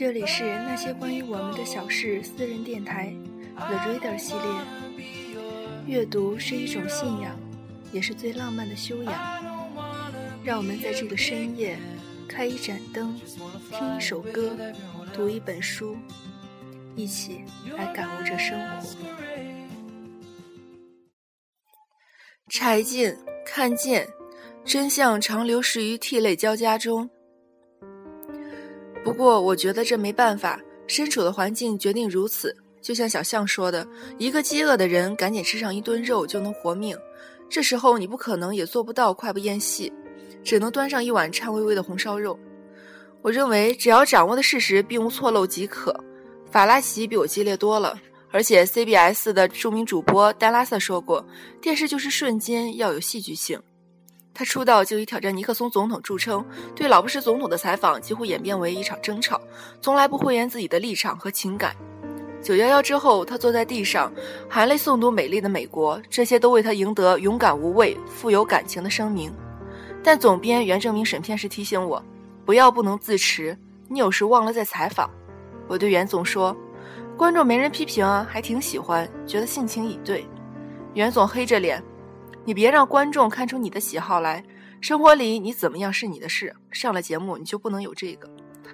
这里是那些关于我们的小事私人电台，The Reader 系列。阅读是一种信仰，也是最浪漫的修养。让我们在这个深夜，开一盏灯，听一首歌，读一本书，一起来感悟这生活。柴进看见真相，常流逝于涕泪交加中。不过，我觉得这没办法，身处的环境决定如此。就像小象说的：“一个饥饿的人赶紧吃上一顿肉就能活命。”这时候你不可能也做不到快不厌细，只能端上一碗颤巍巍的红烧肉。我认为，只要掌握的事实并无错漏即可。法拉奇比我激烈多了，而且 CBS 的著名主播丹拉瑟说过：“电视就是瞬间，要有戏剧性。”他出道就以挑战尼克松总统著称，对老布什总统的采访几乎演变为一场争吵，从来不讳言自己的立场和情感。九幺幺之后，他坐在地上，含泪诵读美丽的美国，这些都为他赢得勇敢无畏、富有感情的声明。但总编袁正明审片时提醒我，不要不能自持，你有时忘了在采访。我对袁总说，观众没人批评啊，还挺喜欢，觉得性情已对。袁总黑着脸。你别让观众看出你的喜好来，生活里你怎么样是你的事，上了节目你就不能有这个。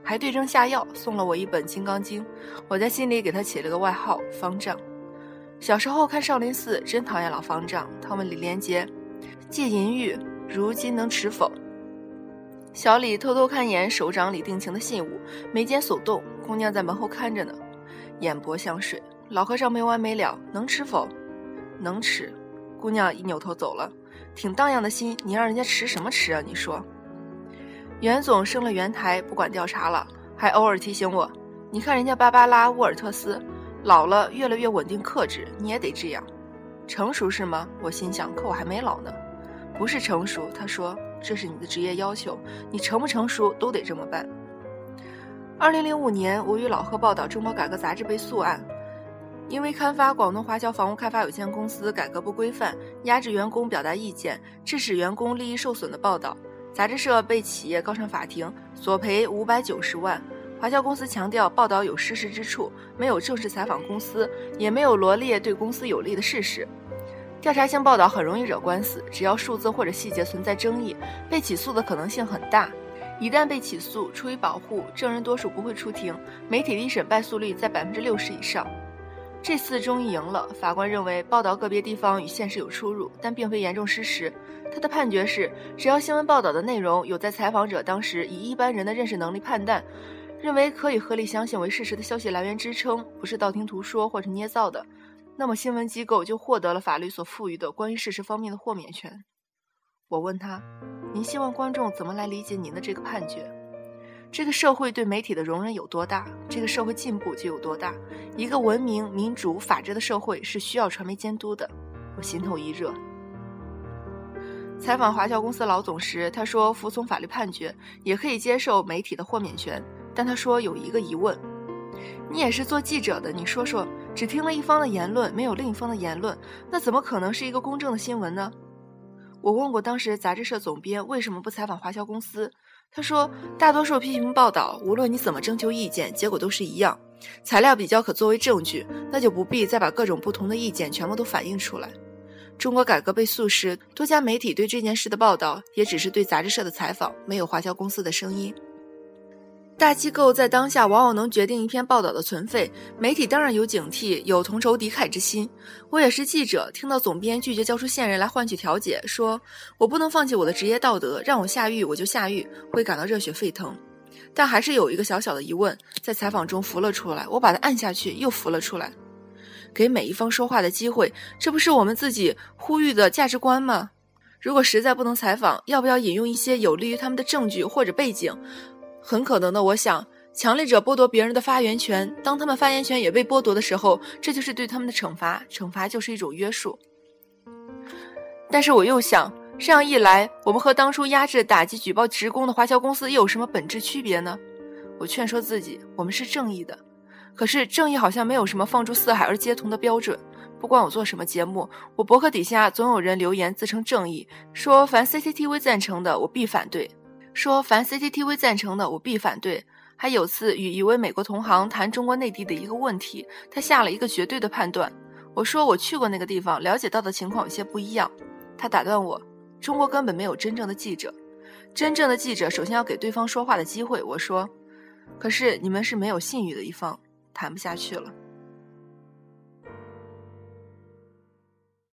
还对症下药，送了我一本《金刚经》，我在心里给他起了个外号“方丈”。小时候看少林寺，真讨厌老方丈。他问李连杰：“戒淫欲，如今能持否？”小李偷偷看一眼手掌里定情的信物，眉间耸动，姑娘在门后看着呢，眼波像水。老和尚没完没了：“能吃否？”“能吃。”姑娘一扭头走了，挺荡漾的心，你让人家吃什么吃啊？你说。袁总升了袁台，不管调查了，还偶尔提醒我：“你看人家芭芭拉·沃尔特斯，老了越来越稳定克制，你也得这样。成熟是吗？”我心想，可我还没老呢。不是成熟，他说这是你的职业要求，你成不成熟都得这么办。二零零五年，我与老贺报道中国改革杂志被诉案。因为刊发广东华侨房屋开发有限公司改革不规范、压制员工表达意见，致使员工利益受损的报道，杂志社被企业告上法庭，索赔五百九十万。华侨公司强调报道有失实之处，没有正式采访公司，也没有罗列对公司有利的事实。调查性报道很容易惹官司，只要数字或者细节存在争议，被起诉的可能性很大。一旦被起诉，出于保护，证人多数不会出庭，媒体一审败诉率在百分之六十以上。这次终于赢了。法官认为报道个别地方与现实有出入，但并非严重失实。他的判决是：只要新闻报道的内容有在采访者当时以一般人的认识能力判断，认为可以合理相信为事实的消息来源支撑，不是道听途说或是捏造的，那么新闻机构就获得了法律所赋予的关于事实方面的豁免权。我问他：“您希望观众怎么来理解您的这个判决？”这个社会对媒体的容忍有多大，这个社会进步就有多大。一个文明、民主、法治的社会是需要传媒监督的。我心头一热。采访华侨公司老总时，他说服从法律判决，也可以接受媒体的豁免权。但他说有一个疑问：你也是做记者的，你说说，只听了一方的言论，没有另一方的言论，那怎么可能是一个公正的新闻呢？我问过当时杂志社总编为什么不采访华侨公司。他说：“大多数批评报道，无论你怎么征求意见，结果都是一样。材料比较可作为证据，那就不必再把各种不同的意见全部都反映出来。中国改革被诉时，多家媒体对这件事的报道，也只是对杂志社的采访，没有华侨公司的声音。”大机构在当下往往能决定一篇报道的存废，媒体当然有警惕，有同仇敌忾之心。我也是记者，听到总编拒绝交出线人来换取调解，说我不能放弃我的职业道德，让我下狱我就下狱，会感到热血沸腾。但还是有一个小小的疑问，在采访中浮了出来，我把它按下去，又浮了出来。给每一方说话的机会，这不是我们自己呼吁的价值观吗？如果实在不能采访，要不要引用一些有利于他们的证据或者背景？很可能的，我想，强力者剥夺别人的发言权，当他们发言权也被剥夺的时候，这就是对他们的惩罚，惩罚就是一种约束。但是我又想，这样一来，我们和当初压制打击举报职工的华侨公司又有什么本质区别呢？我劝说自己，我们是正义的，可是正义好像没有什么放诸四海而皆同的标准。不管我做什么节目，我博客底下总有人留言自称正义，说凡 CCTV 赞成的，我必反对。说凡 CCTV 赞成的，我必反对；还有次与一位美国同行谈中国内地的一个问题，他下了一个绝对的判断。我说我去过那个地方，了解到的情况有些不一样。他打断我：“中国根本没有真正的记者，真正的记者首先要给对方说话的机会。”我说：“可是你们是没有信誉的一方，谈不下去了。”